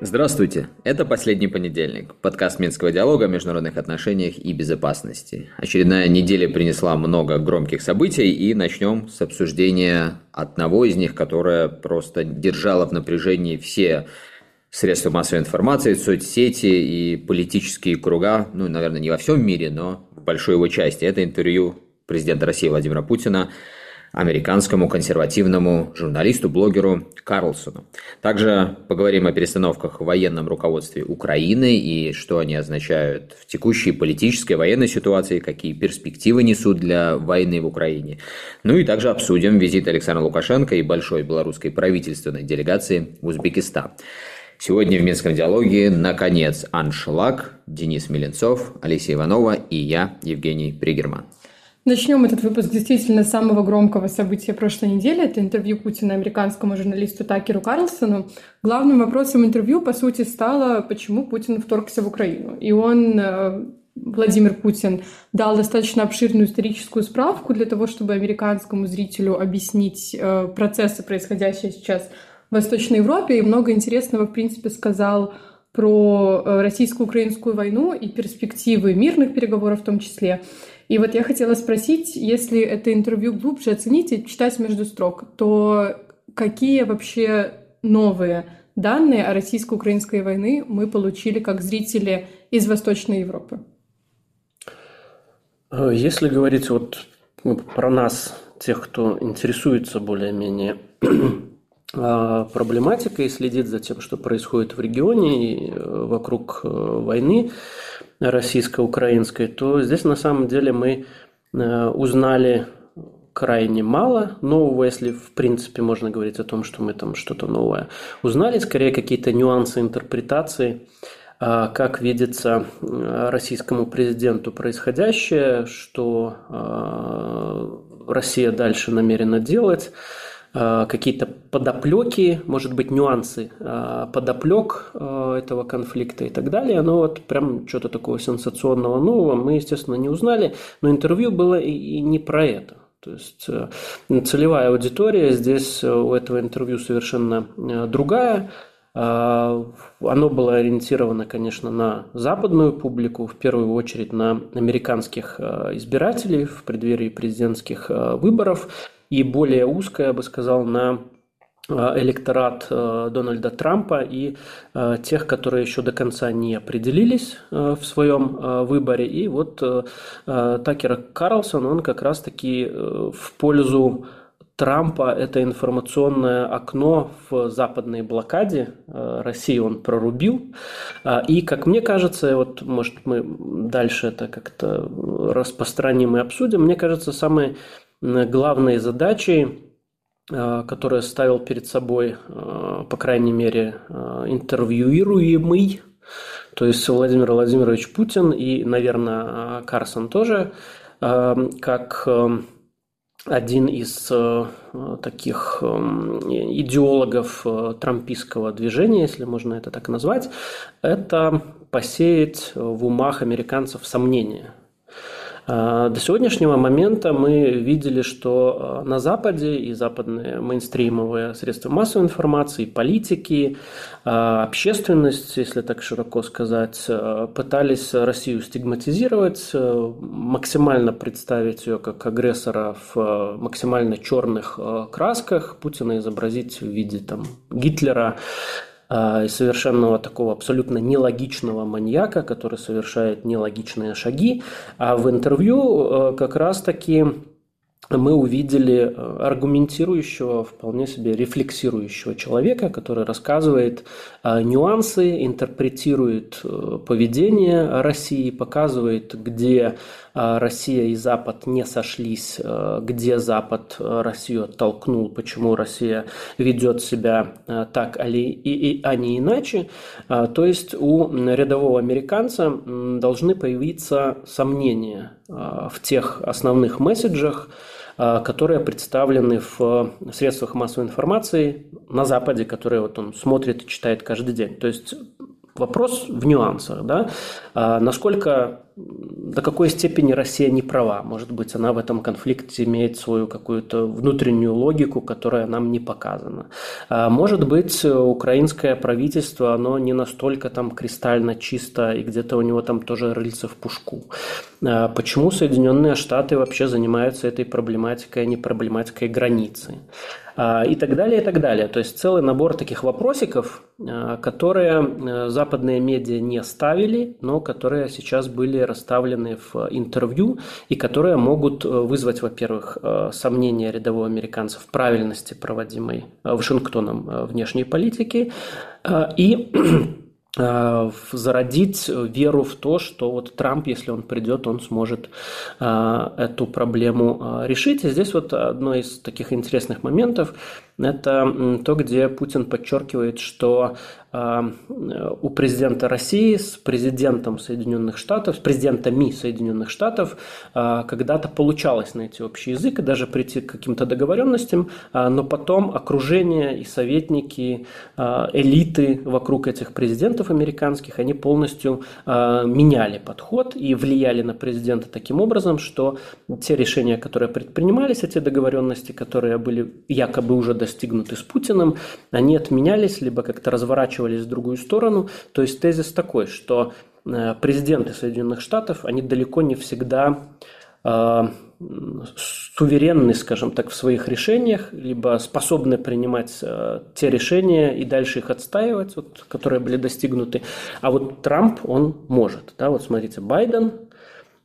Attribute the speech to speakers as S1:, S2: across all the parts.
S1: Здравствуйте! Это «Последний понедельник», подкаст Минского диалога о международных отношениях и безопасности. Очередная неделя принесла много громких событий, и начнем с обсуждения одного из них, которое просто держало в напряжении все средства массовой информации, соцсети и политические круга, ну, наверное, не во всем мире, но в большой его части. Это интервью президента России Владимира Путина американскому консервативному журналисту, блогеру Карлсону. Также поговорим о перестановках в военном руководстве Украины и что они означают в текущей политической военной ситуации, какие перспективы несут для войны в Украине. Ну и также обсудим визит Александра Лукашенко и большой белорусской правительственной делегации в Узбекистан. Сегодня в Минском диалоге, наконец, аншлаг, Денис Миленцов, Алексей Иванова и я, Евгений Пригерман.
S2: Начнем этот выпуск действительно с самого громкого события прошлой недели. Это интервью Путина американскому журналисту Такеру Карлсону. Главным вопросом интервью, по сути, стало, почему Путин вторгся в Украину. И он, э, Владимир Путин, дал достаточно обширную историческую справку для того, чтобы американскому зрителю объяснить э, процессы, происходящие сейчас в Восточной Европе. И много интересного, в принципе, сказал про э, российско-украинскую войну и перспективы мирных переговоров в том числе. И вот я хотела спросить, если это интервью глубже оценить и читать между строк, то какие вообще новые данные о российско-украинской войны мы получили как зрители из Восточной Европы?
S3: Э, если говорить вот ну, про нас, тех, кто интересуется более-менее э, проблематикой и следит за тем, что происходит в регионе и э, вокруг войны, российско-украинской, то здесь на самом деле мы э, узнали крайне мало нового, если в принципе можно говорить о том, что мы там что-то новое узнали, скорее какие-то нюансы интерпретации, э, как видится э, российскому президенту происходящее, что Россия дальше намерена делать, Э, какие-то подоплеки, может быть, нюансы э, подоплек э, этого конфликта и так далее. Но вот прям что-то такого сенсационного нового мы, естественно, не узнали. Но интервью было и не про это. То есть целевая аудитория здесь у этого интервью совершенно другая. Оно было ориентировано, конечно, на западную публику, в первую очередь на американских избирателей в преддверии президентских выборов и более узкая, я бы сказал, на э, электорат э, Дональда Трампа и э, тех, которые еще до конца не определились в своем выборе. И вот Такер Карлсон, он как раз-таки в пользу Трампа это информационное окно в западной блокаде России он прорубил. И, как мне кажется, вот, может, мы дальше это как-то распространим и обсудим, мне кажется, самое главной задачей, э, которую ставил перед собой, э, по крайней мере, э, интервьюируемый, то есть Владимир Владимирович Путин и, наверное, Карсон тоже, как один из таких идеологов трампийского движения, если можно это так назвать, это посеять в умах американцев сомнения – до сегодняшнего момента мы видели, что а, на Западе и западные мейнстримовые средства массовой информации, политики, а, общественность, если так широко сказать, пытались Россию стигматизировать, максимально представить ее как агрессора в максимально черных красках, Путина изобразить в виде там, Гитлера, а, совершенного такого абсолютно нелогичного маньяка, который совершает нелогичные шаги. А в интервью э, как раз-таки мы увидели э, аргументирующего, вполне себе рефлексирующего человека, который рассказывает э, нюансы, интерпретирует э, поведение России, показывает, где Россия и Запад не сошлись, где Запад Россию оттолкнул, почему Россия ведет себя так, а не иначе. То есть у рядового американца должны появиться сомнения в тех основных месседжах, а, которые представлены в средствах массовой информации на Западе, которые вот он смотрит и читает каждый день. То есть вопрос в нюансах, да, а, насколько до какой степени Россия не права. Может быть, она в этом конфликте имеет свою какую-то внутреннюю логику, которая нам не показана. А может быть, украинское правительство, оно не настолько там кристально чисто, и где-то у него там тоже рыльца в пушку. А почему Соединенные Штаты вообще занимаются этой проблематикой, а не проблематикой границы? А, и так далее, и так далее. То есть целый набор таких вопросиков, которые э, западные медиа не ставили, но которые сейчас были расставлены в интервью и которые могут э, вызвать, во-первых, э, сомнения рядового американца в правильности проводимой Вашингтоном внешней политики и Э, зародить веру в то, что вот Трамп, если он придет, он сможет э, эту проблему э, решить. И здесь вот одно из таких интересных моментов – это то, где Путин подчеркивает, что у президента России с президентом Соединенных Штатов, с президентами Соединенных Штатов когда-то получалось найти общий язык и даже прийти к каким-то договоренностям, но потом окружение и советники, элиты вокруг этих президентов американских, они полностью меняли подход и влияли на президента таким образом, что те решения, которые предпринимались, эти договоренности, которые были якобы уже достигнуты с Путиным, они отменялись, либо как-то разворачивались в другую сторону. То есть тезис такой, что э, президенты Соединенных Штатов, они далеко не всегда э, суверенны, скажем так, в своих решениях, либо способны принимать э, те решения и дальше их отстаивать, вот, которые были достигнуты. А вот Трамп, он может. Да? Вот смотрите, Байден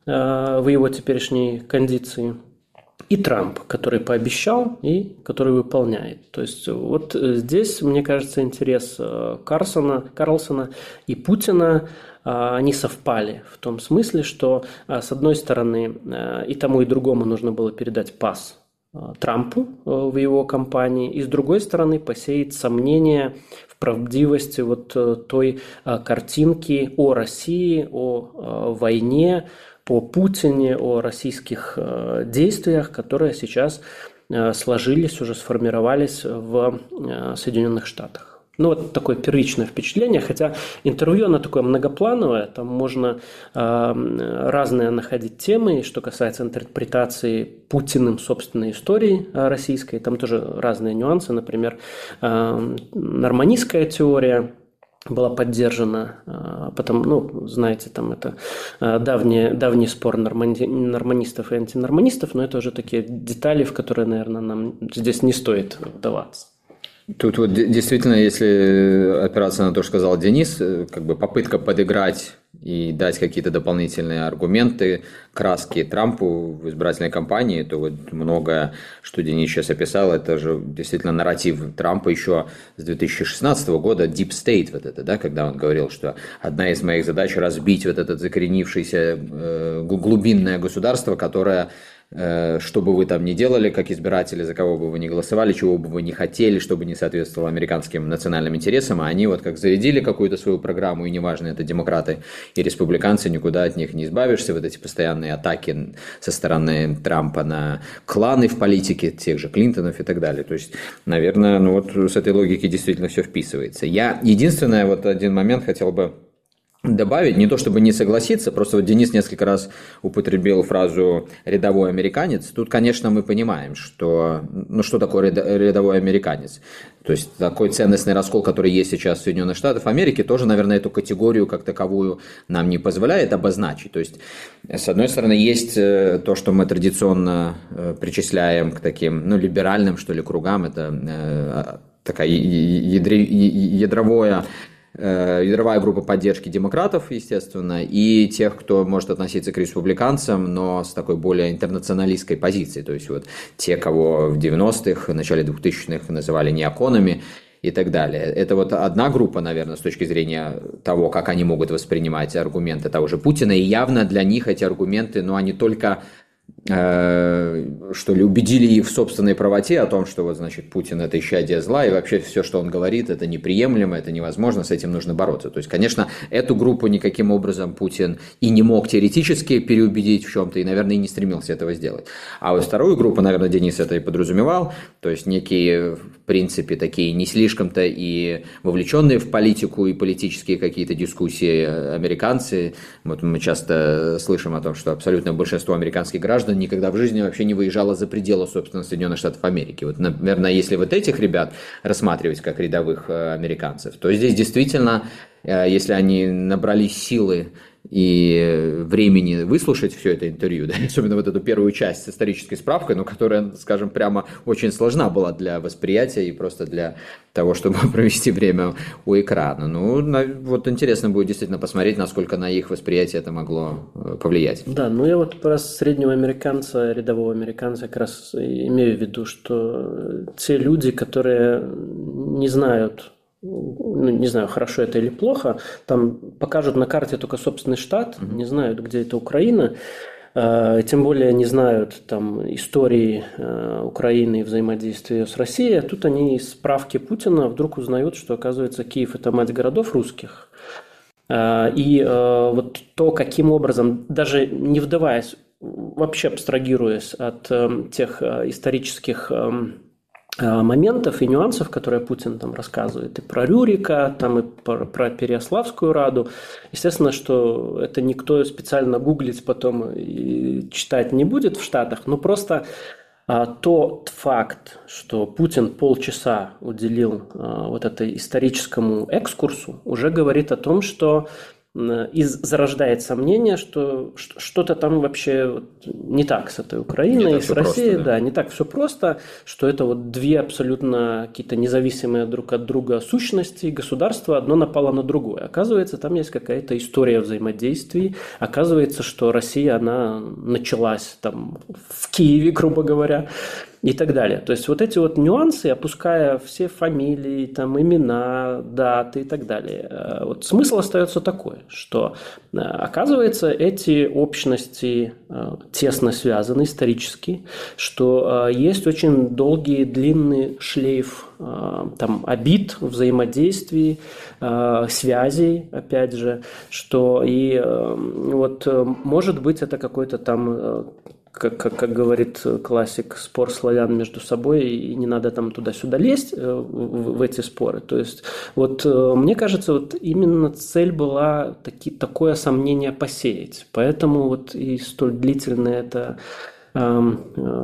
S3: э, в его теперешней кондиции – и Трамп, который пообещал и который выполняет. То есть вот э, здесь, мне кажется, интерес э, Карсона, Карлсона и Путина э, они совпали в том смысле, что с одной стороны и тому, и другому нужно было передать пас Трампу в его кампании, и с другой стороны посеять сомнения в правдивости вот той картинки о России, о войне, о Путине, о российских э, действиях, которые сейчас э, сложились, уже сформировались в э, Соединенных Штатах. Ну, вот такое первичное впечатление, хотя интервью, оно такое многоплановое, там можно э, разные находить темы, что касается интерпретации Путиным собственной истории российской, там тоже разные нюансы, например, э, норманистская теория, была поддержана, а, потом, ну, знаете, там это а, давний, давний спор нормани, норманистов и антинорманистов, но это уже такие детали, в которые, наверное, нам здесь не стоит вдаваться.
S1: Тут вот действительно, если опираться на то, что сказал Денис, э, как бы попытка подыграть и дать какие-то дополнительные аргументы, краски Трампу в избирательной кампании, то вот многое, что Денис сейчас описал, это же действительно нарратив Трампа еще с 2016 года, Deep State вот это, да, когда он говорил, что одна из моих задач разбить вот это закоренившееся э, глубинное государство, которое что бы вы там ни делали, как избиратели, за кого бы вы ни голосовали, чего бы вы ни хотели, чтобы не соответствовало американским национальным интересам, а они вот как зарядили какую-то свою программу, и неважно, это демократы и республиканцы, никуда от них не избавишься, вот эти постоянные атаки со стороны Трампа на кланы в политике, тех же Клинтонов и так далее. То есть, наверное, ну вот с этой логики действительно все вписывается. Я единственное, вот один момент хотел бы добавить, не то чтобы не согласиться, просто вот Денис несколько раз употребил фразу «рядовой американец». Тут, конечно, мы понимаем, что, ну, что такое рядовой американец. То есть такой ценностный раскол, который есть сейчас в Соединенных Штатах Америки, тоже, наверное, эту категорию как таковую нам не позволяет обозначить. То есть, с одной стороны, есть э, то, что мы традиционно э, причисляем к таким, ну, либеральным, что ли, кругам, это э, такая ядровое ядровая группа поддержки демократов, естественно, и тех, кто может относиться к республиканцам, но с такой более интернационалистской позицией. То есть вот те, кого в 90-х, в начале 2000-х называли неоконами и так далее. Это вот одна группа, наверное, с точки зрения того, как они могут воспринимать аргументы того же Путина, и явно для них эти аргументы, ну, они только Э, что ли, убедили их в собственной правоте о том, что вот, значит, Путин – это исчадие зла, и вообще все, что он говорит, это неприемлемо, это невозможно, с этим нужно бороться. То есть, конечно, эту группу никаким образом Путин и не мог теоретически переубедить в чем-то, и, наверное, и не стремился этого сделать. А вот вторую группу, наверное, Денис это и подразумевал, то есть некие, в принципе, такие не слишком-то и вовлеченные в политику и политические какие-то дискуссии американцы. Вот мы часто слышим о том, что абсолютное большинство американских граждан никогда в жизни вообще не выезжала за пределы, собственно, Соединенных Штатов Америки. Вот, наверное, если вот этих ребят рассматривать как рядовых э, американцев, то здесь действительно, э, если они набрались силы и времени выслушать все это интервью, да, особенно вот эту первую часть с исторической справкой, но которая, скажем, прямо очень сложна была для восприятия и просто для того, чтобы провести время у экрана. Ну, вот интересно будет действительно посмотреть, насколько на их восприятие это могло э, повлиять.
S3: Да, ну я вот про среднего американца, рядового американца как раз имею в виду, что те люди, которые не знают ну, не знаю, хорошо это или плохо, там покажут на карте только собственный штат, mm-hmm. не знают, где это Украина, э, тем более не знают там истории э, Украины и взаимодействия с Россией. А тут они из справки Путина вдруг узнают, что, оказывается, Киев – это мать городов русских. Э, и вот то, каким образом, даже не вдаваясь, вообще абстрагируясь от тех исторических Э, моментов и нюансов, которые Путин там рассказывает, и про Рюрика, там и про, про Переяславскую Раду. Естественно, что это никто специально гуглить потом и читать не будет в Штатах, но просто а, тот факт, что Путин полчаса уделил а, вот этой историческому экскурсу, уже говорит о том, что и зарождает сомнение, что что-то там вообще не так с этой Украиной и с Россией, просто, да. да, не так все просто, что это вот две абсолютно какие-то независимые друг от друга сущности, государства одно напало на другое. Оказывается, там есть какая-то история взаимодействий. Оказывается, что Россия, она началась там в Киеве, грубо говоря, и так далее. То есть вот эти вот нюансы, опуская все фамилии, там, имена, даты и так далее, э, вот смысл остается такой, что э, оказывается эти общности э, тесно связаны исторически, что есть очень долгий длинный шлейф там, обид, взаимодействий, связей, опять же, что и вот может быть это какой-то там как, как, как говорит классик, спор славян между собой, и не надо там туда-сюда лезть э, в, в эти споры. То есть, вот э, мне кажется, вот именно цель была таки, такое сомнение посеять. Поэтому вот и столь длительное это Э,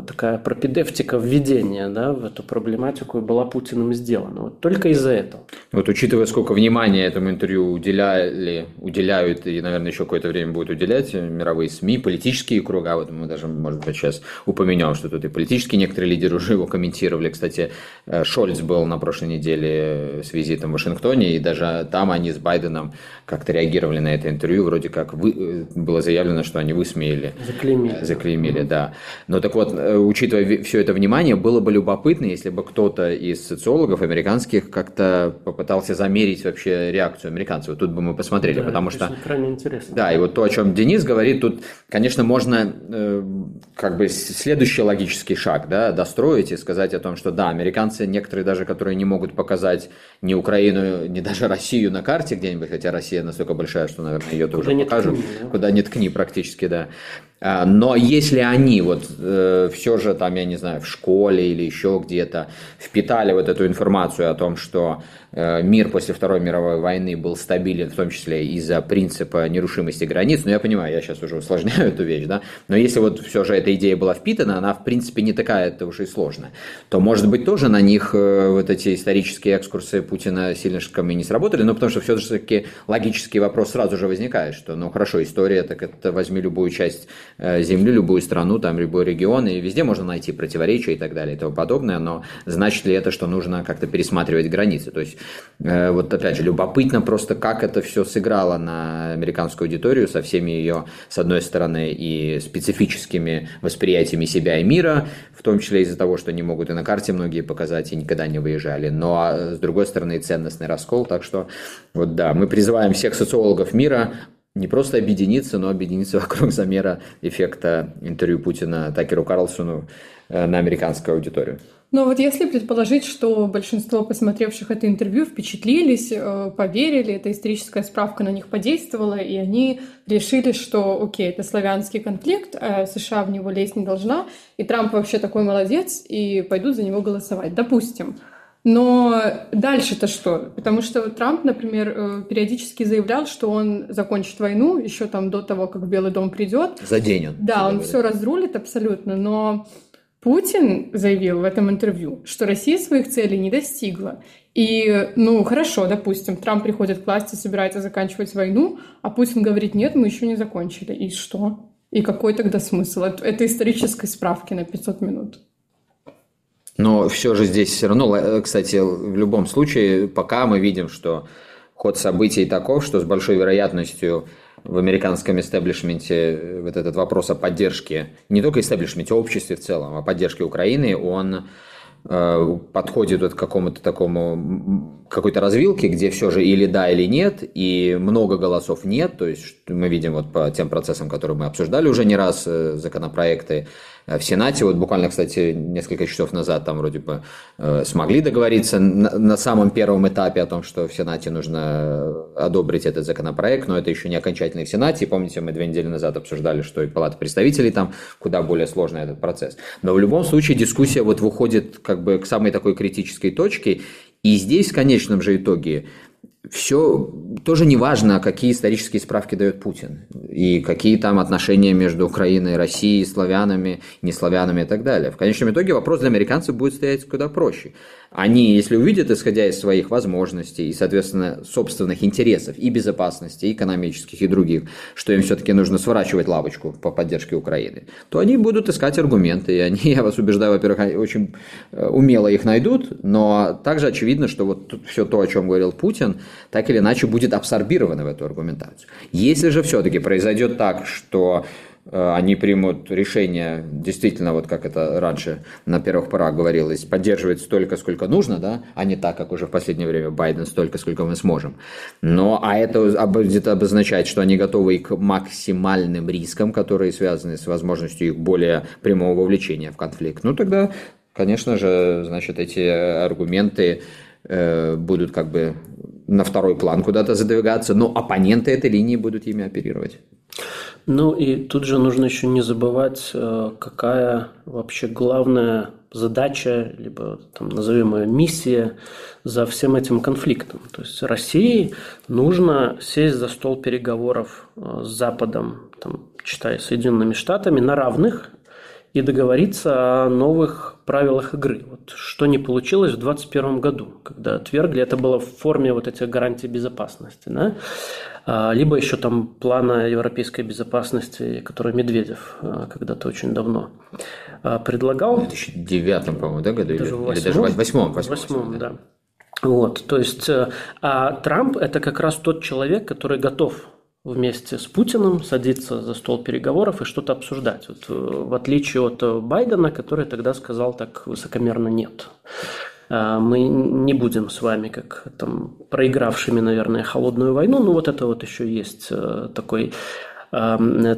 S3: такая пропедевтика введения да, в эту проблематику была Путиным сделана. Вот только из-за этого.
S1: Вот учитывая, сколько внимания этому интервью уделяли, уделяют и, наверное, еще какое-то время будут уделять мировые СМИ, политические круга, вот мы даже, может быть, сейчас упомянем, что тут и политические некоторые лидеры уже его комментировали. Кстати, э, Шольц был на прошлой неделе с визитом в Вашингтоне, и даже там они с Байденом как-то реагировали на это интервью, вроде как вы, э, было заявлено, что они высмеяли.
S3: Заклеймили.
S1: Заклеймили, да. Но так вот, э, учитывая все это внимание, было бы любопытно, если бы кто-то из социологов американских как-то попытался замерить вообще реакцию американцев. Вот тут бы мы посмотрели, да, потому что...
S3: крайне интересно.
S1: Да, и вот то, о чем Денис говорит, тут, конечно, можно э, как бы следующий логический шаг да, достроить и сказать о том, что да, американцы, некоторые даже, которые не могут показать ни Украину, ни даже Россию на карте где-нибудь, хотя Россия настолько большая, что, наверное, ее тоже покажут. Ткни, да? Куда ни ткни практически, да. А, но если они вот э, все же там, я не знаю, в школе или еще где-то впитали вот эту информацию о том, что Э, мир после Второй мировой войны был стабилен, в том числе из-за принципа нерушимости границ. Но ну, я понимаю, я сейчас уже усложняю эту вещь, да. Но если вот все же эта идея была впитана, она в принципе не такая это уже и сложная, то может быть тоже на них э, вот эти исторические экскурсы Путина сильно не сработали, но потому что все-таки логический вопрос сразу же возникает, что ну хорошо, история, так это возьми любую часть э, земли, любую страну, там любой регион, и везде можно найти противоречия и так далее и тому подобное, но значит ли это, что нужно как-то пересматривать границы? То есть Э, вот опять же, любопытно просто, как это все сыграло на американскую аудиторию со всеми ее, с одной стороны, и специфическими восприятиями себя и мира, в том числе из-за того, что не могут и на карте многие показать, и никогда не выезжали, но а с другой стороны и ценностный раскол, так что вот да, мы призываем всех социологов мира не просто объединиться, но объединиться вокруг замера эффекта интервью Путина Такеру Карлсону э, на американскую аудиторию.
S2: Но вот если предположить, что большинство посмотревших это интервью впечатлились, э, поверили, эта историческая справка на них подействовала, и они решили, что окей, это славянский конфликт, а США в него лезть не должна, и Трамп вообще такой молодец, и пойдут за него голосовать. Допустим. Но дальше-то что? Потому что Трамп, например, э, периодически заявлял, что он закончит войну еще там до того, как Белый дом придет.
S1: За день он.
S2: Да, он все разрулит абсолютно, но Путин заявил в этом интервью, что Россия своих целей не достигла. И, ну, хорошо, допустим, Трамп приходит к власти, собирается заканчивать войну, а Путин говорит, нет, мы еще не закончили. И что? И какой тогда смысл? Это исторической справки на 500 минут.
S1: Но все же здесь все равно, кстати, в любом случае, пока мы видим, что ход событий таков, что с большой вероятностью в американском истеблишменте э, вот этот вопрос о поддержке, не только истеблишменте, а обществе в целом, о поддержке Украины, он э, подходит вот к какому-то такому какой-то развилке, где все же или да, или нет, и много голосов нет, то есть мы видим вот по тем процессам, которые мы обсуждали уже не раз, э, законопроекты Э, в Сенате. Вот буквально, кстати, несколько часов назад там вроде бы э, смогли договориться на, на самом первом этапе о том, что в Сенате нужно э, одобрить этот законопроект, но это еще не окончательный в Сенате. И помните, мы две недели назад обсуждали, что и Палата представителей там куда более сложный этот процесс. Но в любом случае дискуссия вот выходит как бы к самой такой критической точке, и здесь в конечном же итоге все тоже не важно, какие исторические справки дает Путин и какие там отношения между Украиной, Россией, славянами, неславянами и так далее. В конечном итоге вопрос для американцев будет стоять куда проще. Они, если увидят, исходя из своих возможностей и, соответственно, собственных интересов и безопасности, и экономических, и других, что им все-таки нужно сворачивать лавочку по поддержке Украины, то они будут искать аргументы, и они, я вас убеждаю, во-первых, очень э, умело их найдут, но также очевидно, что вот все то, о чем говорил Путин, так или иначе будет абсорбировано в эту аргументацию. Если же все-таки произойдет так, что они примут решение, действительно, вот как это раньше на первых порах говорилось, поддерживать столько, сколько нужно, да, а не так, как уже в последнее время Байден столько, сколько мы сможем. Но, а это будет обозначать, что они готовы к максимальным рискам, которые связаны с возможностью их более прямого вовлечения в конфликт. Ну, тогда, конечно же, значит, эти аргументы э, будут как бы на второй план куда-то задвигаться, но оппоненты этой линии будут ими оперировать.
S3: Ну и тут же нужно еще не забывать, э, какая вообще главная задача, либо там назовем ее миссия за всем этим конфликтом. То есть России нужно сесть за стол переговоров э, с Западом, там, читая Соединенными Штатами, на равных и договориться о новых правилах игры. Вот что не получилось в 2021 году, когда отвергли, это было в форме вот этих гарантий безопасности. Да? А, либо еще там плана европейской безопасности, который Медведев а, когда-то очень давно а, предлагал.
S1: В 2009, по-моему, да, году?
S3: Даже или, или даже в 2008? В 2008, да. Вот, то есть, а Трамп – это как раз тот человек, который готов вместе с Путиным садиться за стол переговоров и что-то обсуждать. Вот, э, в отличие от Байдена, который тогда сказал так высокомерно «нет». А, мы не будем с вами как там проигравшими, наверное, холодную войну. Ну вот это вот еще есть э, такой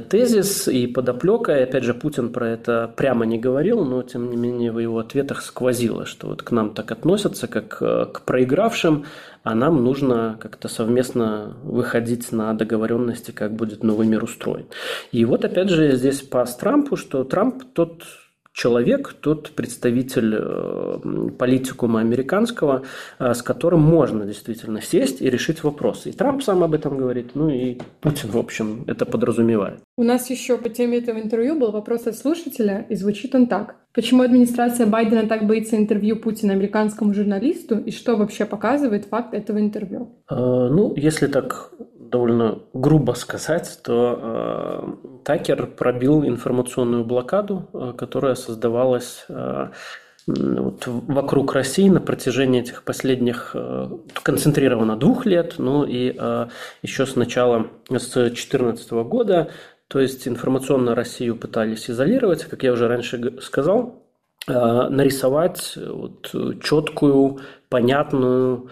S3: тезис и подоплека, и опять же Путин про это прямо не говорил, но тем не менее в его ответах сквозило, что вот к нам так относятся, как э, к проигравшим, а нам нужно как-то совместно выходить на договоренности, как будет новый мир устроен. И вот опять же здесь по Трампу, что Трамп тот человек, тот представитель э, политикума американского, э, с которым можно действительно сесть и решить вопросы. И Трамп сам об этом говорит, ну и Путин, в общем, это подразумевает.
S2: У нас еще по теме этого интервью был вопрос от слушателя, и звучит он так. Почему администрация Байдена так боится интервью Путина американскому журналисту, и что вообще показывает факт этого интервью?
S3: Э, ну, если так довольно грубо сказать, то э, Такер пробил информационную блокаду, э, которая создавалась э, вот вокруг России на протяжении этих последних э, концентрированно двух лет, ну и э, еще с начала с 2014 года, то есть информационно Россию пытались изолировать, как я уже раньше сказал, Э, нарисовать вот четкую понятную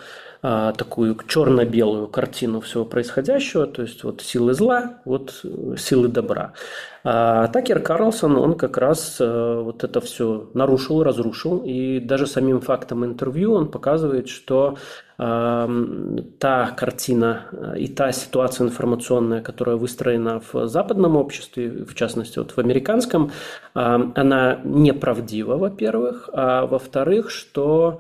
S3: такую черно-белую картину всего происходящего, то есть вот силы зла, вот э, силы добра. А Такер Карлсон, он как раз э, вот это все нарушил, разрушил, и даже самим фактом интервью он показывает, что э, та картина э, и та ситуация информационная, которая выстроена в западном обществе, в частности вот в американском, э, она неправдива, во-первых, а во-вторых, что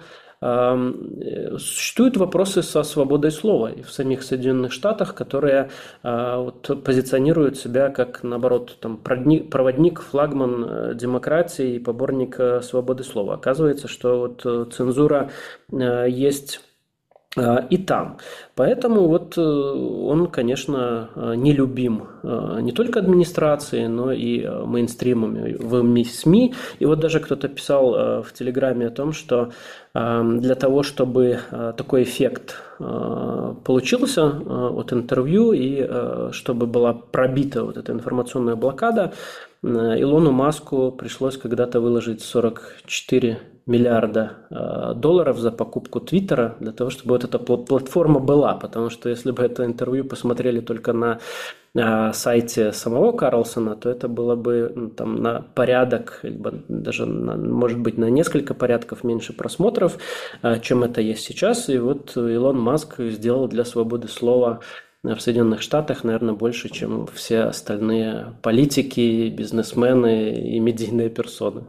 S3: Существуют вопросы со свободой слова и в самих Соединенных Штатах, которые а, вот, позиционируют себя как, наоборот, там, проводник, флагман э, демократии и поборник э, свободы слова. Оказывается, что вот э, цензура есть и там. Поэтому вот он, конечно, нелюбим не только администрацией, но и мейнстримами в СМИ. И вот даже кто-то писал в Телеграме о том, что для того, чтобы э, такой эффект э, получился э, от интервью и чтобы была пробита вот эта информационная блокада, Илону Маску пришлось когда-то выложить 44 миллиарда долларов за покупку Твиттера для того, чтобы вот эта платформа была. Потому что если бы это интервью посмотрели только на сайте самого Карлсона, то это было бы ну, там, на порядок, либо даже, на, может быть, на несколько порядков меньше просмотров, чем это есть сейчас. И вот Илон Маск сделал для свободы слова в Соединенных Штатах, наверное, больше, чем все остальные политики, бизнесмены и медийные персоны.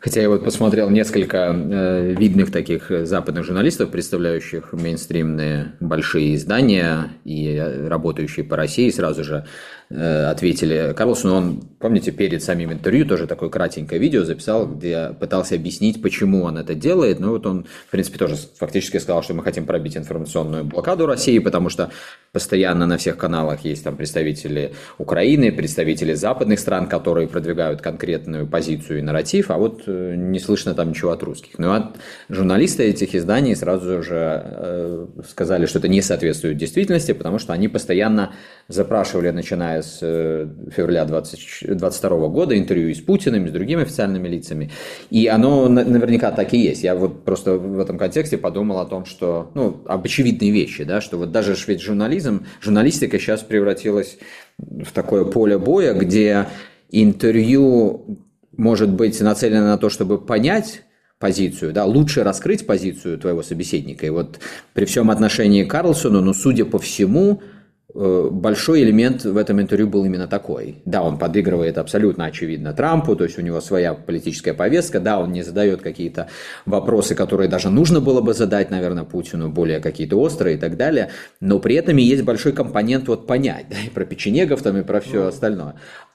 S1: Хотя я вот посмотрел несколько э, видных таких западных журналистов, представляющих мейнстримные большие издания и э, работающие по России, сразу же ответили Карлсону. Он, помните, перед самим интервью тоже такое кратенькое видео записал, где пытался объяснить, почему он это делает. Ну вот он, в принципе, тоже фактически сказал, что мы хотим пробить информационную блокаду России, потому что постоянно на всех каналах есть там представители Украины, представители западных стран, которые продвигают конкретную позицию и нарратив, а вот э, не слышно там ничего от русских. Ну а журналисты этих изданий сразу же э, сказали, что это не соответствует действительности, потому что они постоянно запрашивали, начиная с э, февраля 2022 года, интервью и с Путиным, и с другими официальными лицами. И оно наверняка так и есть. Я вот просто в этом контексте подумал о том, что, ну, об очевидной вещи, да, что вот даже ведь журнализм, журналистика сейчас превратилась в такое поле боя, где интервью может быть нацелено на то, чтобы понять позицию, да, лучше раскрыть позицию твоего собеседника. И вот при всем отношении к Карлсону, ну, судя по всему, большой элемент в этом интервью был именно такой. Да, он подыгрывает абсолютно очевидно Трампу, то есть у него своя политическая повестка, да, он не задает какие-то вопросы, которые даже нужно было бы задать, наверное, Путину, более какие-то острые и так далее, но при этом и есть большой компонент вот понять, да, и про печенегов там, и про все остальное.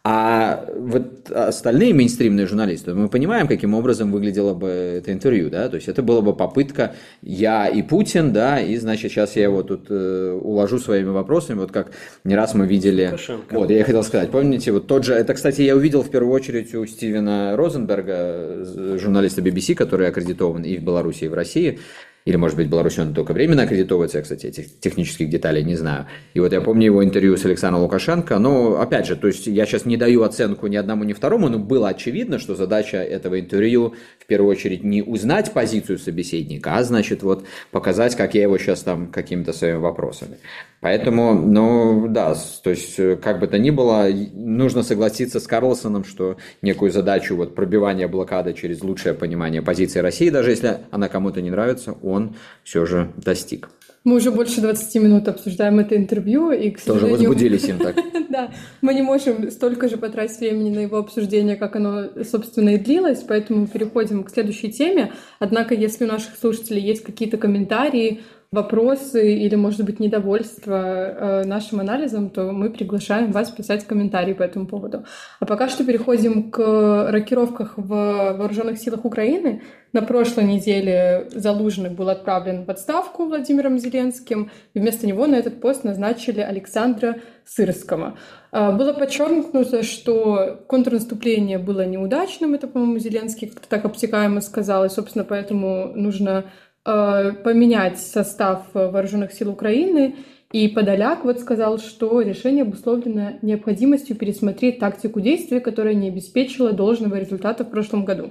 S1: А вот остальные мейнстримные журналисты, мы понимаем, каким образом выглядело бы это интервью, да, то есть это была бы попытка я и Путин, да, и значит сейчас я его тут э, уложу своими вопросами, вот как не раз мы видели. Лукашенко. Вот, я хотел сказать, помните, вот тот же, это, кстати, я увидел в первую очередь у Стивена Розенберга, журналиста BBC, который аккредитован и в Беларуси, и в России, или, может быть, Беларусь он только временно аккредитовывается, я, кстати, этих технических деталей не знаю. И вот я помню его интервью с Александром Лукашенко, но, опять же, то есть я сейчас не даю оценку ни одному, ни второму, но было очевидно, что задача этого интервью в первую очередь не узнать позицию собеседника, а, значит, вот показать, как я его сейчас там какими-то своими вопросами. Поэтому, ну да, то есть э, как бы то ни было, нужно согласиться с Карлсоном, что некую задачу вот пробивания блокады через лучшее понимание позиции России, даже если она кому-то не нравится, он все же достиг.
S2: Мы уже больше 20 минут обсуждаем это интервью, и, к
S1: сожалению... Тоже возбудились им так.
S2: Да, мы не можем столько же потратить времени на его обсуждение, как оно, собственно, и длилось, поэтому переходим к следующей теме. Однако, если у наших слушателей есть какие-то комментарии, вопросы или, может быть, недовольство э, нашим анализом, то мы приглашаем вас писать комментарии по этому поводу. А пока что переходим к рокировках в вооруженных силах Украины. На прошлой неделе Залужный был отправлен в отставку Владимиром Зеленским, и вместо него на этот пост назначили Александра Сырского. Э, было подчеркнуто, что контрнаступление было неудачным, это, по-моему, Зеленский так обтекаемо сказал, и, собственно, поэтому нужно поменять состав вооруженных сил Украины. И Подоляк вот сказал, что решение обусловлено необходимостью пересмотреть тактику действий, которая не обеспечила должного результата в прошлом году.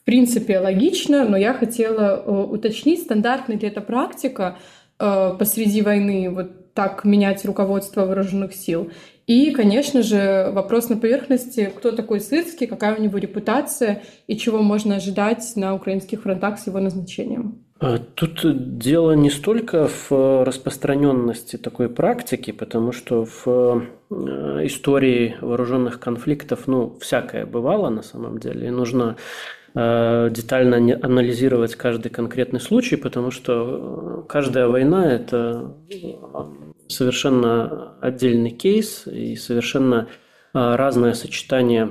S2: В принципе логично, но я хотела уточнить, стандартная ли это практика посреди войны вот так менять руководство вооруженных сил, и, конечно же, вопрос на поверхности, кто такой Сырский, какая у него репутация и чего можно ожидать на украинских фронтах с его назначением.
S3: А, тут дело не столько в распространенности такой практики, потому что в э, истории вооруженных конфликтов, ну, всякое бывало на самом деле, и нужно э, детально анализировать каждый конкретный случай, потому что э, каждая война – это совершенно отдельный кейс и совершенно разное сочетание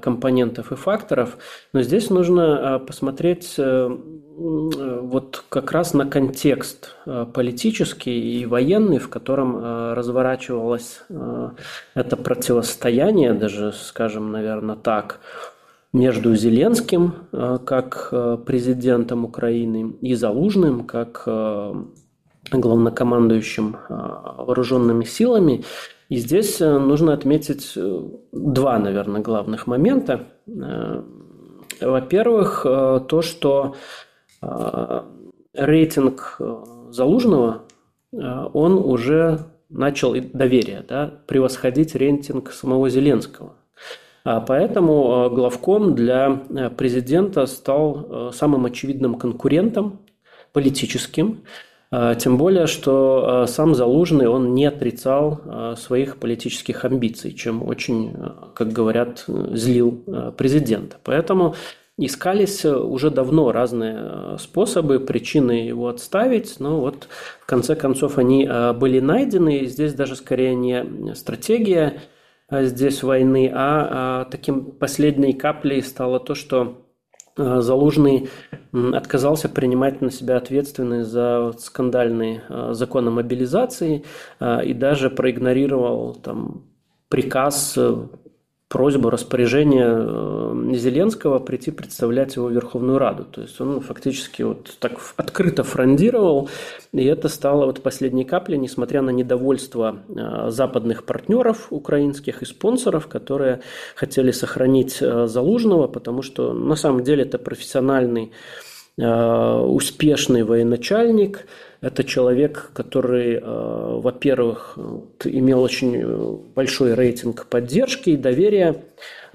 S3: компонентов и факторов, но здесь нужно посмотреть э, вот как раз на контекст политический и военный, в котором разворачивалось это противостояние, даже, скажем, наверное, так, между Зеленским как президентом Украины и Залужным как главнокомандующим вооруженными силами. И здесь э, нужно отметить э, два, наверное, главных момента. Э, во-первых, то, что рейтинг Залужного, он уже начал доверие, да, превосходить рейтинг самого Зеленского. А поэтому главком для президента стал самым очевидным конкурентом политическим, тем более, что сам Залужный, он не отрицал своих политических амбиций, чем очень, как говорят, злил президента. Поэтому искались уже давно разные способы, причины его отставить, но вот в конце концов они были найдены. И здесь даже скорее не стратегия здесь войны, а таким последней каплей стало то, что Э, Залужный отказался принимать на себя ответственность за скандальный э, закон о мобилизации э, и даже проигнорировал там, приказ просьбу, распоряжение э, Зеленского прийти представлять его в Верховную Раду. То есть он фактически вот так открыто фрондировал, и это стало вот последней каплей, несмотря на недовольство э, западных партнеров украинских и спонсоров, которые хотели сохранить э, Залужного, потому что на самом деле это профессиональный успешный военачальник, это человек, который, э, во-первых, имел очень большой рейтинг поддержки и доверия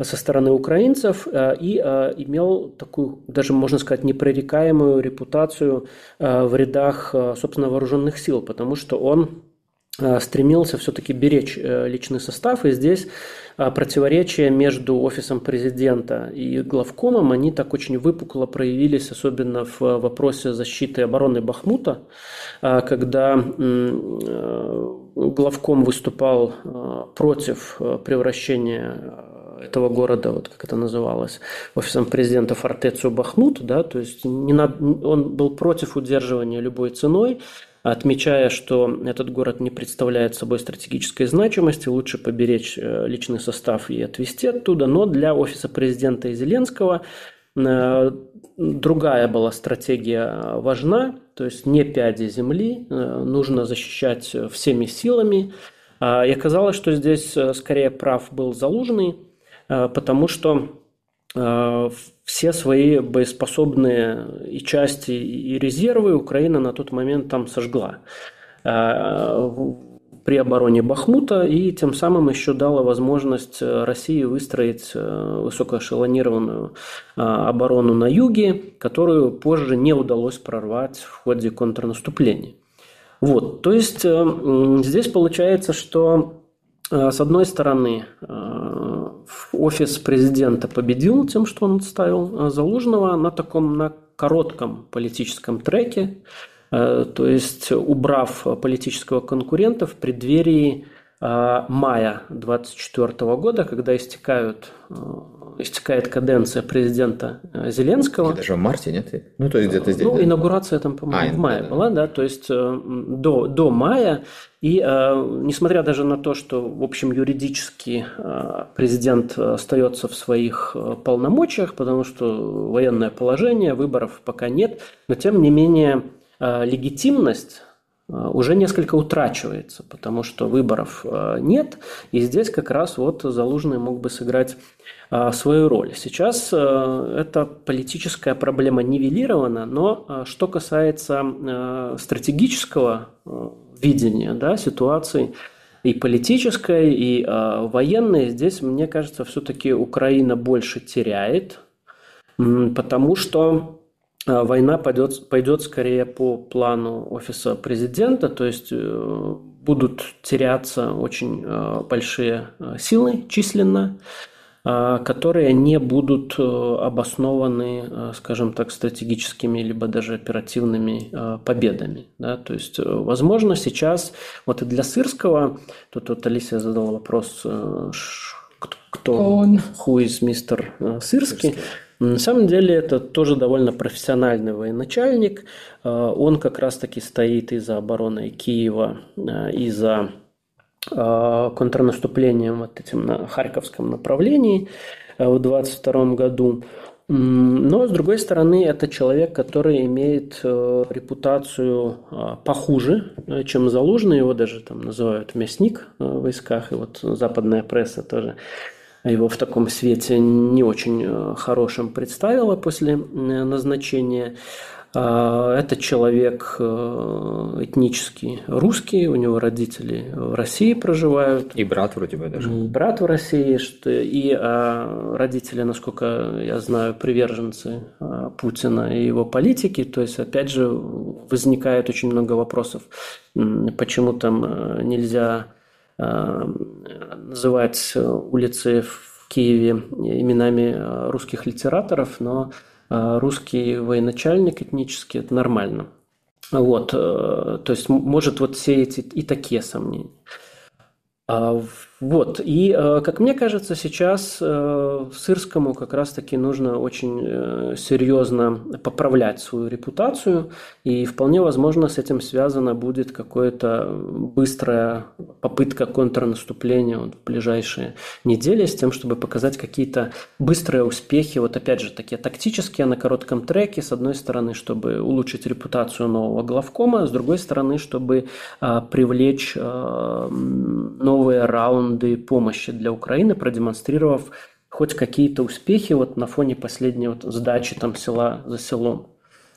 S3: со стороны украинцев э, и э, имел такую, даже можно сказать, непрорекаемую репутацию в рядах, собственно, вооруженных сил, потому что он стремился все-таки беречь личный состав, и здесь противоречия между офисом президента и главкомом, они так очень выпукло проявились, особенно в вопросе защиты обороны Бахмута, когда э, главком выступал э, против э, превращения этого города, вот как это называлось, офисом президента Фортецию Бахмут, да, то есть не над, он был против удерживания любой ценой, отмечая, что этот город не представляет собой стратегической значимости, лучше поберечь личный состав и отвезти оттуда, но для офиса президента Зеленского другая была стратегия важна, то есть не пяди земли, э, нужно защищать всеми силами. А, и оказалось, что здесь э, скорее прав был Залужный, э, потому что все свои боеспособные и части, и резервы Украина на тот момент там сожгла при обороне Бахмута и тем самым еще дала возможность э, России выстроить э, высокоэшелонированную э, оборону на юге, которую позже не удалось прорвать в ходе контрнаступления. Вот, то есть здесь получается, что с одной стороны офис президента победил тем, что он отставил Залужного. На таком на коротком политическом треке, Э, то есть убрав политического конкурента в преддверии э, мая 2024 года, когда истекают, э, истекает каденция президента Зеленского.
S1: Даже в марте, нет? Ну, то есть где-то здесь.
S3: Ну, да? инаугурация там, по-моему, а, в мае да. была, да, то есть до, до мая. И несмотря даже на то, что, в общем, юридически президент остается в своих полномочиях, потому что военное положение, выборов пока нет, но тем не менее Э, легитимность уже несколько утрачивается, потому что выборов нет, и здесь как раз вот Залужный мог бы сыграть свою роль. Сейчас эта политическая проблема нивелирована, но что касается стратегического видения да, ситуации, и политической, и э, военной, здесь, мне кажется, все-таки Украина больше теряет, потому что э, война пойдет, пойдет скорее по плану офиса президента, то есть э, будут теряться очень э, большие э, силы численно, а, которые не будут обоснованы, скажем так, стратегическими либо даже оперативными победами. Да? То есть, возможно, сейчас вот и для Сырского, тут вот Алисия задала вопрос, кто, он, who is мистер Сырский, на самом деле это тоже довольно профессиональный военачальник. Он как раз-таки стоит и за обороной Киева, и за Э, контрнаступлением вот этим на Харьковском направлении э, в 22 году. Но, с другой стороны, это человек, который имеет э, репутацию похуже, чем Залужный. Его даже там называют мясник в войсках. И вот западная пресса тоже его в таком свете не очень хорошим представила после назначения. А, это человек э, этнический русский, у него родители в России проживают.
S1: И брат вроде бы даже.
S3: Брат в России, что и а, родители, насколько я знаю, приверженцы а, Путина и его политики. То есть, опять же, возникает очень много вопросов, почему там э, нельзя называть улицы в Киеве именами русских литераторов, но а русский военачальник этнический, это нормально. Вот, э, то есть может вот все эти и такие сомнения. А вот, и, э, как мне кажется, сейчас э, Сырскому как раз-таки нужно очень э, серьезно поправлять свою репутацию, и вполне возможно с этим связана будет какая-то быстрая попытка контрнаступления в ближайшие недели с тем, чтобы показать какие-то быстрые успехи, вот опять же такие тактические на коротком треке, с одной стороны, чтобы улучшить репутацию нового главкома, с другой стороны, чтобы привлечь новые раунды раунды помощи для Украины, продемонстрировав хоть какие-то успехи вот на фоне последней вот сдачи там села за селом.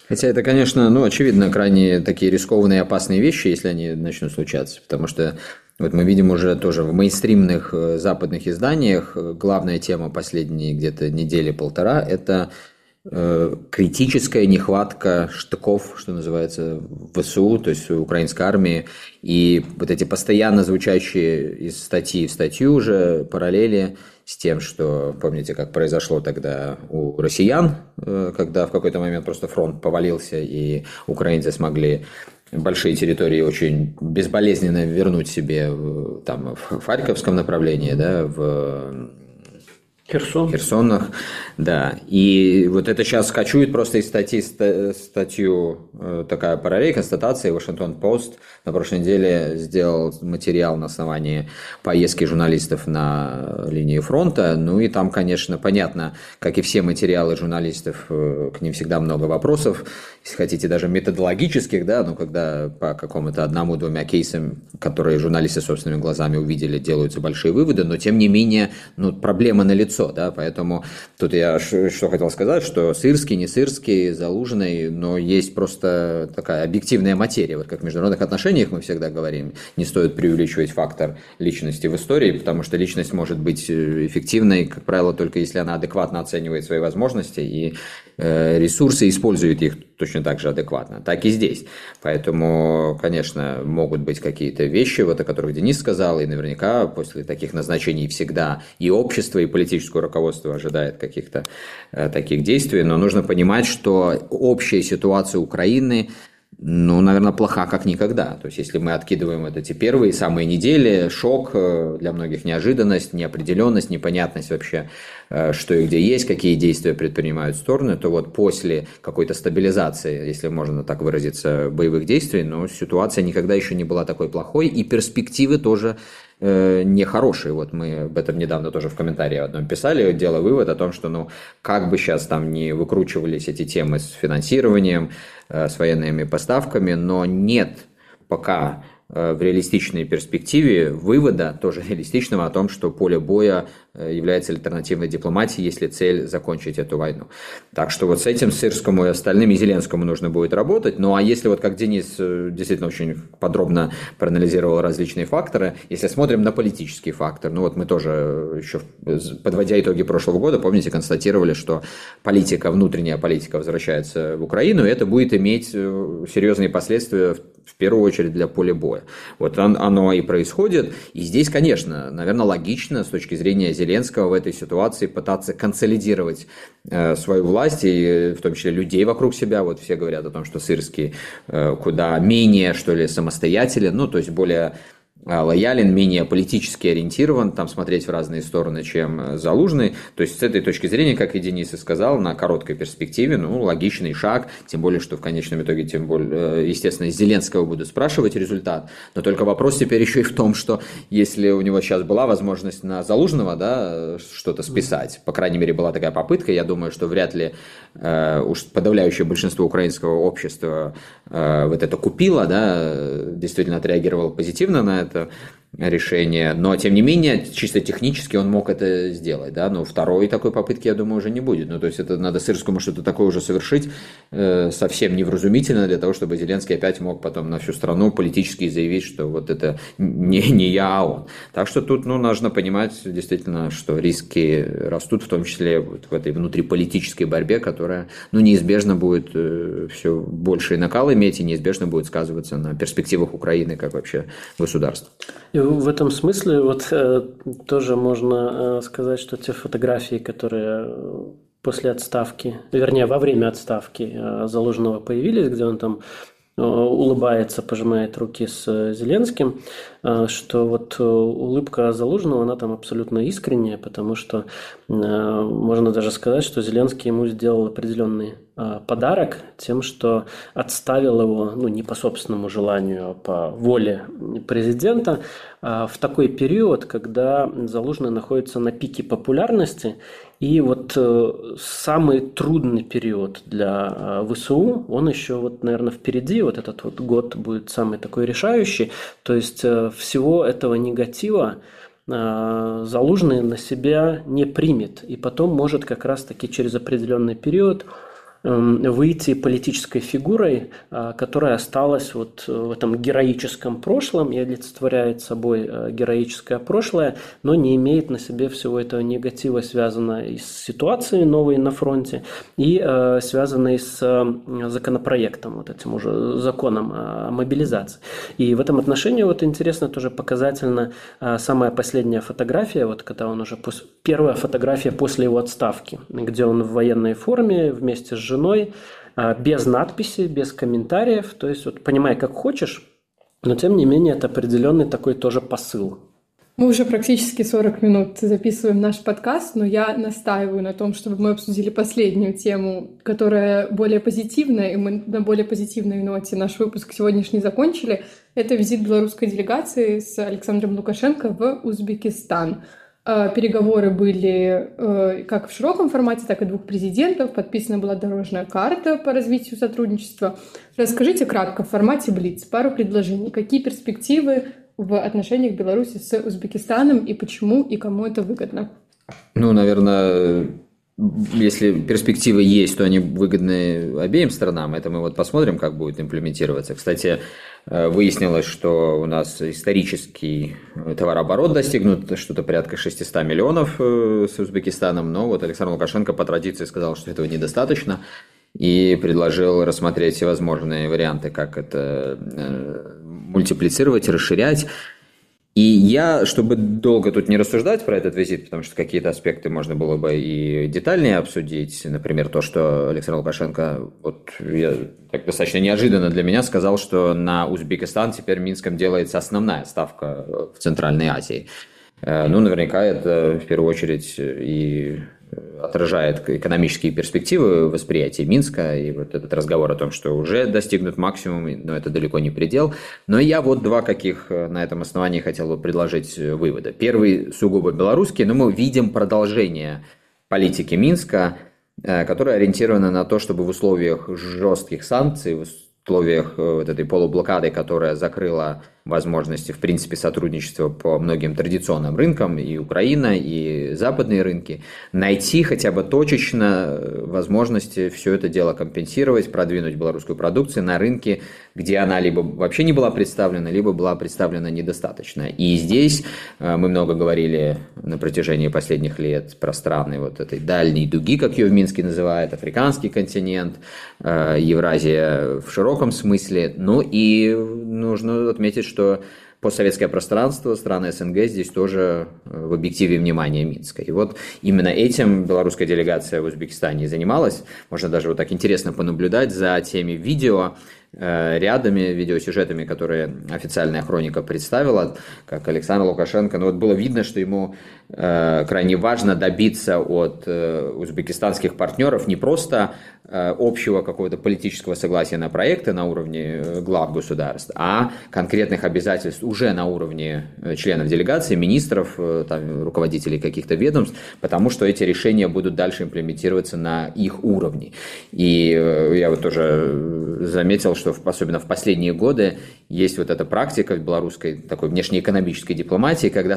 S1: Хотя это, конечно, ну, очевидно, крайне такие рискованные и опасные вещи, если они начнут случаться, потому что вот мы видим уже тоже в мейнстримных э, западных изданиях э, главная тема последние где-то недели-полтора – это критическая нехватка штыков, что называется, в ВСУ, то есть в украинской армии, и вот эти постоянно звучащие из статьи в статью уже параллели с тем, что, помните, как произошло тогда у россиян, э, когда в какой-то момент просто фронт повалился, и украинцы смогли большие территории очень безболезненно вернуть себе там, в Харьковском направлении, да, в
S3: Херсон.
S1: Херсонах, да. И вот это сейчас скачует просто из статьи, статью, э, такая параллель, констатация, Вашингтон Пост на прошлой неделе сделал материал на основании поездки журналистов на линию фронта, ну и там, конечно, понятно, как и все материалы журналистов, э, к ним всегда много вопросов, если хотите, даже методологических, да, ну, когда по какому-то одному-двумя кейсам, которые журналисты собственными глазами увидели, делаются большие выводы, но тем не менее, ну, проблема налицо, да, поэтому тут я что хотел сказать, что сырский, не сырский, залуженный, но есть просто такая объективная материя, вот как в международных отношениях мы всегда говорим, не стоит преувеличивать фактор личности в истории, потому что личность может быть эффективной, как правило, только если она адекватно оценивает свои возможности и Э, ресурсы, используют их точно так же адекватно, так и здесь. Поэтому, конечно, могут быть какие-то вещи, вот о которых Денис сказал, и наверняка после таких назначений всегда и общество, и политическое руководство ожидает каких-то э, таких действий, но нужно понимать, что общая ситуация Украины ну, наверное, плоха как никогда. То есть, если мы откидываем вот эти первые самые недели, шок, э, для многих неожиданность, неопределенность, непонятность вообще, что и где есть, какие действия предпринимают стороны, то вот после какой-то стабилизации, если можно так выразиться, боевых действий, ну, ситуация никогда еще не была такой плохой, и перспективы тоже э, нехорошие. Вот мы об этом недавно тоже в комментарии одном писали, делая вывод о том, что, ну, как бы сейчас там не выкручивались эти темы с финансированием, Э, с военными поставками, но нет пока Э, в реалистичной перспективе вывода, тоже реалистичного, о том, что поле боя э, является альтернативной дипломатией, если цель закончить эту войну. Так что вот с этим Сырскому и остальным и Зеленскому нужно будет работать. Ну а если вот как Денис э, действительно очень подробно проанализировал различные факторы, если смотрим на политический фактор, ну вот мы тоже еще подводя итоги прошлого года, помните, констатировали, что политика, внутренняя политика возвращается в Украину, и это будет иметь серьезные последствия в первую очередь для поля боя. Вот оно и происходит. И здесь, конечно, наверное, логично с точки зрения Зеленского в этой ситуации пытаться консолидировать э, свою власть, и в том числе людей вокруг себя. Вот все говорят о том, что Сырский э, куда менее, что ли, самостоятелен, ну, то есть более лоялен, менее политически ориентирован, там смотреть в разные стороны, чем э, Залужный. То есть с этой точки зрения, как и Денис и сказал, на короткой перспективе, ну, логичный шаг, тем более, что в конечном итоге, тем более, э, естественно, из Зеленского будут спрашивать результат. Но только вопрос теперь еще и в том, что если у него сейчас была возможность на Залужного, да, что-то списать, по крайней мере, была такая попытка, я думаю, что вряд ли э, уж подавляющее большинство украинского общества вот это купило, да, действительно отреагировало позитивно на это решение, но тем не менее, чисто технически он мог это сделать, да, но второй такой попытки, я думаю, уже не будет, ну, то есть это надо Сырскому что-то такое уже совершить э, совсем невразумительно для того, чтобы Зеленский опять мог потом на всю страну политически заявить, что вот это не, не я, а он. Так что тут, ну, нужно понимать действительно, что риски растут, в том числе вот в этой внутриполитической борьбе, которая, ну, неизбежно будет э, все больше накал иметь и неизбежно будет сказываться на перспективах Украины как вообще государства.
S3: И в этом смысле вот э, тоже можно э, сказать, что те фотографии, которые э, после отставки, вернее, во время отставки э, Залужного появились, где он там улыбается, пожимает руки с Зеленским, э, что вот улыбка Залужного, она там абсолютно искренняя, потому что можно даже сказать, что Зеленский ему сделал определенный подарок тем, что отставил его, ну, не по собственному желанию, а по воле президента, в такой период, когда Залужный находится на пике популярности, и вот э, самый трудный период для э, ВСУ, он еще вот, наверное, впереди, вот этот вот год будет самый такой решающий, то есть э, всего этого негатива Залужный на себя не примет, и потом может как раз-таки через определенный период выйти политической фигурой, а, которая осталась вот в этом героическом прошлом и олицетворяет собой э, героическое прошлое, но не имеет на себе всего этого негатива, связанного и с ситуацией новой на фронте, и э, связанной с э, законопроектом, вот этим уже законом о мобилизации. И в этом отношении вот интересно тоже показательно самая последняя фотография, вот когда он уже, первая фотография после его отставки, где он в военной форме вместе с женой, а, без надписи, без комментариев. То есть, вот понимай, как хочешь, но тем не менее это определенный такой тоже посыл.
S2: Мы уже практически 40 минут записываем наш подкаст, но я настаиваю на том, чтобы мы обсудили последнюю тему, которая более позитивная, и мы на более позитивной ноте наш выпуск сегодняшний закончили. Это визит белорусской делегации с Александром Лукашенко в Узбекистан. Э, переговоры были э, как в широком формате, так и двух президентов. Подписана была дорожная карта по развитию сотрудничества. Расскажите кратко в формате Блиц пару предложений. Какие перспективы в отношениях Беларуси с Узбекистаном и почему и кому это выгодно?
S1: Ну, наверное, если перспективы есть, то они выгодны обеим сторонам. Это мы вот посмотрим, как будет имплементироваться. Кстати, э, выяснилось, что у нас исторический товарооборот достигнут что-то порядка 600 миллионов э, с Узбекистаном, но вот Александр Лукашенко по традиции сказал, что этого недостаточно и предложил рассмотреть всевозможные варианты, как это э, мультиплицировать, расширять. И я, чтобы долго тут не рассуждать про этот визит, потому что какие-то аспекты можно было бы и детальнее обсудить, например, то, что Александр Лукашенко, вот я так достаточно неожиданно для меня сказал, что на Узбекистан теперь Минском делается основная ставка в Центральной Азии. Э, ну, наверняка это в первую очередь и отражает экономические перспективы восприятия Минска и вот этот разговор о том, что уже достигнут максимум, но это далеко не предел. Но я вот два каких э, на этом основании хотел бы предложить э, вывода. Первый сугубо белорусский, но мы видим продолжение политики Минска, э, которая ориентирована на то, чтобы в условиях жестких санкций, условиях э, вот этой полублокады, которая закрыла возможности, в принципе, сотрудничества по многим традиционным рынкам, и Украина, и западные рынки, найти хотя бы точечно э, возможности все это дело компенсировать, продвинуть белорусскую продукцию на рынке, где она либо вообще не была представлена, либо была представлена недостаточно. И здесь э, мы много говорили на протяжении последних лет про страны вот этой дальней дуги, как ее в Минске называют, африканский континент, э, Евразия в широком смысле. Ну и нужно отметить, что постсоветское пространство, страны СНГ здесь тоже э, в объективе внимания Минска. И вот именно этим белорусская делегация в Узбекистане занималась. Можно даже вот так интересно понаблюдать за теми видео, рядами, видеосюжетами, которые официальная хроника представила, как Александр Лукашенко, ну вот было видно, что ему э, крайне важно добиться от э, узбекистанских партнеров не просто э, общего какого-то политического согласия на проекты на уровне э, глав государств, а конкретных обязательств уже на уровне э, членов делегации, министров, там, руководителей каких-то ведомств, потому что эти решения будут дальше имплементироваться на их уровне. И я вот тоже заметил, что особенно в последние годы есть вот эта практика белорусской такой внешнеэкономической дипломатии, когда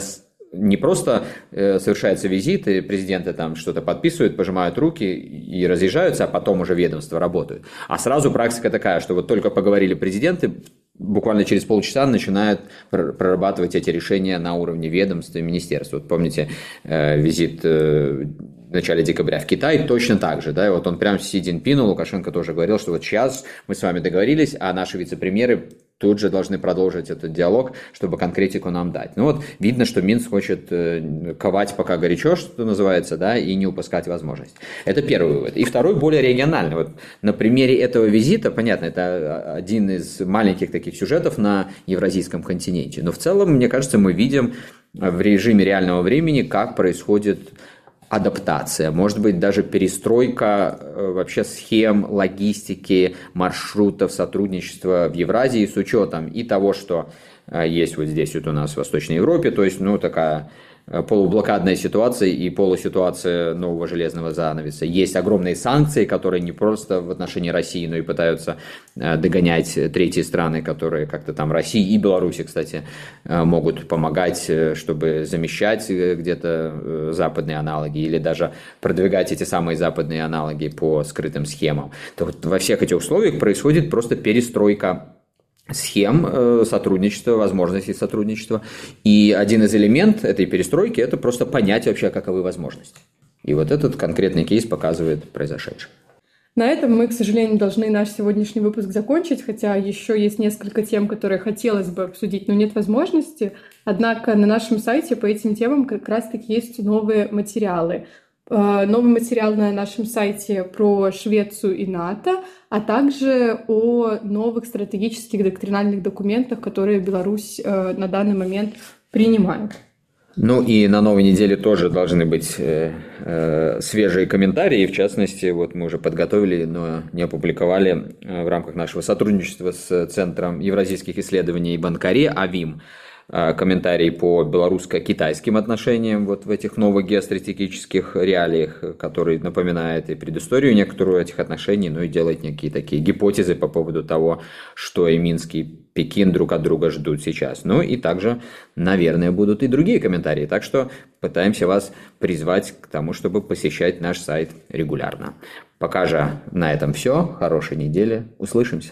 S1: не просто э, совершается визит, и президенты там что-то подписывают, пожимают руки и разъезжаются, а потом уже ведомства работают. А сразу практика такая, что вот только поговорили президенты, буквально через полчаса начинают прорабатывать эти решения на уровне ведомств и министерств. Вот помните э, визит э, в начале декабря в Китай точно так же, да, и вот он прям Си Цзиньпину, Лукашенко тоже говорил, что вот сейчас мы с вами договорились, а наши вице-премьеры тут же должны продолжить этот диалог, чтобы конкретику нам дать. Ну вот видно, что Минск хочет э, ковать пока горячо, что называется, да, и не упускать возможность. Это первый вывод. И второй более региональный. Вот на примере этого визита, понятно, это один из маленьких таких сюжетов на евразийском континенте. Но в целом, мне кажется, мы видим в режиме реального времени, как происходит адаптация, может быть, даже перестройка э, вообще схем логистики, маршрутов сотрудничества в Евразии с учетом и того, что э, есть вот здесь вот у нас в Восточной Европе, то есть, ну, такая полублокадная ситуация и полуситуация нового железного занавеса. Есть огромные санкции, которые не просто в отношении России, но и пытаются э, догонять третьи страны, которые как-то там России и Беларуси, кстати, э, могут помогать, чтобы замещать где-то западные аналоги или даже продвигать эти самые западные аналоги по скрытым схемам. То вот во всех этих условиях происходит просто перестройка схем э, сотрудничества, возможностей сотрудничества. И один из элементов этой перестройки – это просто понять вообще, каковы возможности. И вот этот конкретный кейс показывает произошедшее.
S2: На этом мы, к сожалению, должны наш сегодняшний выпуск закончить, хотя еще есть несколько тем, которые хотелось бы обсудить, но нет возможности. Однако на нашем сайте по этим темам как раз-таки есть новые материалы. Э, новый материал на нашем сайте про Швецию и НАТО, а также о новых стратегических доктринальных документах, которые Беларусь э, на данный момент принимает.
S1: Ну и на новой неделе тоже должны быть э, свежие комментарии. В частности, вот мы уже подготовили, но не опубликовали в рамках нашего сотрудничества с Центром евразийских исследований Банкаре АВИМ а, комментарий по белорусско-китайским отношениям вот в этих новых геостратегических реалиях, который напоминает и предысторию некоторую этих отношений, но и делает некие такие гипотезы по поводу того, что и Минск, и Пекин друг от друга ждут сейчас. Ну и также, наверное, будут и другие комментарии. Так что пытаемся вас призвать к тому, чтобы посещать наш сайт регулярно. Пока же на этом все. Хорошей недели. Услышимся.